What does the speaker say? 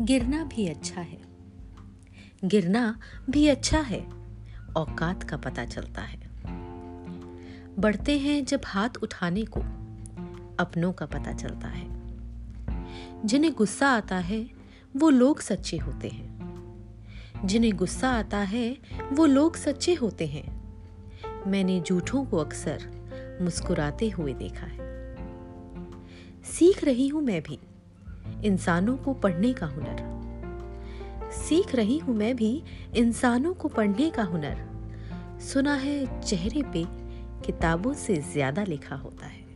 गिरना भी अच्छा है। गिरना भी अच्छा है, औकात का पता चलता है। बढ़ते हैं जब हाथ उठाने को, अपनों का पता चलता है। जिन्हें गुस्सा आता है, वो लोग सच्चे होते हैं। जिन्हें गुस्सा आता है, वो लोग सच्चे होते हैं। मैंने झूठों को अक्सर मुस्कुराते हुए देखा है। सीख रही हूँ मैं भी। इंसानों को पढ़ने का हुनर। सीख रही हूँ मैं भी इंसानों को पढ़ने का हुनर। सुना है चेहरे पे किताबों से ज़्यादा लिखा होता है।